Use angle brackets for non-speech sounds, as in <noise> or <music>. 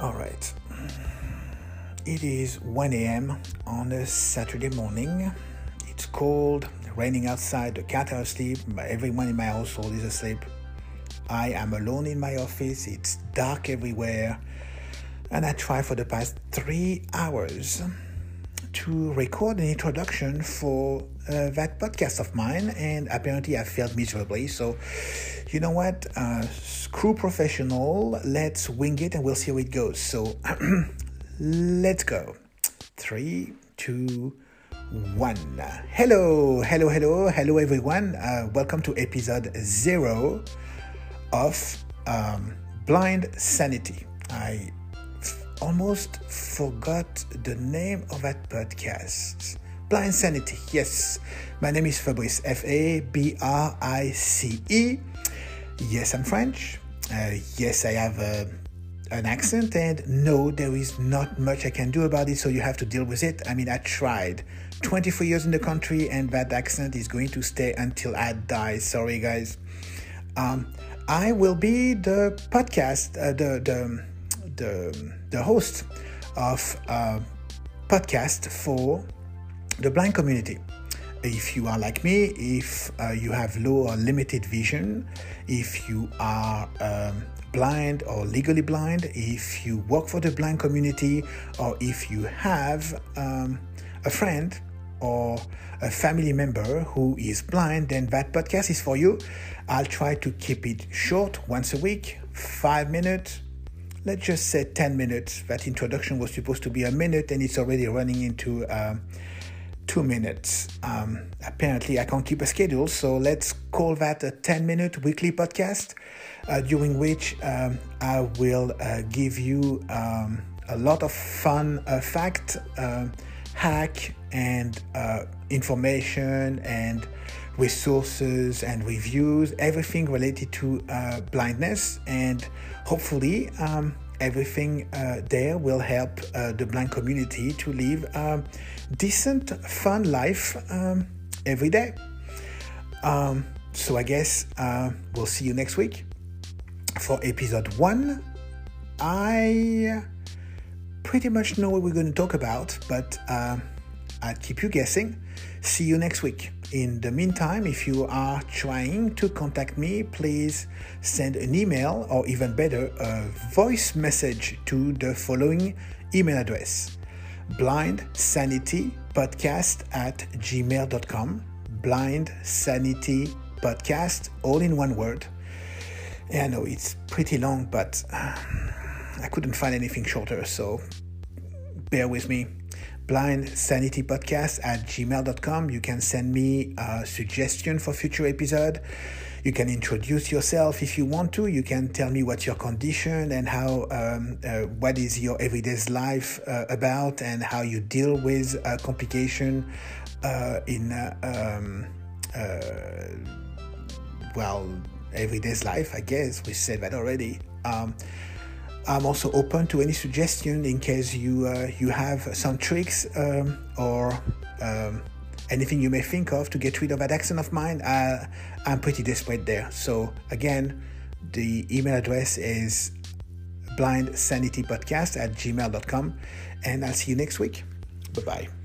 All right. It is 1 a.m. on a Saturday morning. It's cold, raining outside, the cat are asleep, everyone in my household is asleep. I am alone in my office, it's dark everywhere, and I tried for the past three hours to record an introduction for uh, that podcast of mine, and apparently I failed miserably. So, you know what? Uh, screw professional. Let's wing it, and we'll see how it goes. So, <clears throat> let's go. Three, two, one. Hello, hello, hello, hello, everyone. Uh, welcome to episode zero of um, Blind Sanity. I almost forgot the name of that podcast. Blind Sanity, yes. My name is Fabrice, F A B R I C E. Yes, I'm French. Uh, yes, I have uh, an accent, and no, there is not much I can do about it, so you have to deal with it. I mean, I tried. 24 years in the country, and that accent is going to stay until I die. Sorry, guys. Um, I will be the podcast, uh, the, the the, the host of a podcast for the blind community. If you are like me, if uh, you have low or limited vision, if you are um, blind or legally blind, if you work for the blind community, or if you have um, a friend or a family member who is blind, then that podcast is for you. I'll try to keep it short once a week, five minutes, let's just say 10 minutes. That introduction was supposed to be a minute and it's already running into um, two minutes. Um, apparently, I can't keep a schedule, so let's call that a 10 minute weekly podcast uh, during which um, I will uh, give you um, a lot of fun uh, fact, um, hack, and uh, information and resources and reviews, everything related to uh, blindness, and hopefully um, everything uh, there will help uh, the blind community to live a decent, fun life um, every day. Um, so I guess uh, we'll see you next week for episode one. I pretty much know what we're going to talk about, but uh, I'll keep you guessing. See you next week. In the meantime, if you are trying to contact me, please send an email or even better, a voice message to the following email address blindsanitypodcast at gmail.com. Blind Sanity Podcast, all in one word. Yeah, I know it's pretty long, but uh, I couldn't find anything shorter, so bear with me. blind sanity podcast at gmail.com you can send me a suggestion for future episode. You can introduce yourself if you want to. You can tell me what's your condition and how um, uh, what is your everyday life uh, about and how you deal with a complication uh, in uh, um, uh, well everyday life i guess. We said that already. Um, I'm also open to any suggestion in case you uh, you have some tricks um, or um, anything you may think of to get rid of that accent of mine. Uh, I'm pretty desperate there. So again, the email address is blindsanitypodcast at gmail.com and I'll see you next week. Bye bye.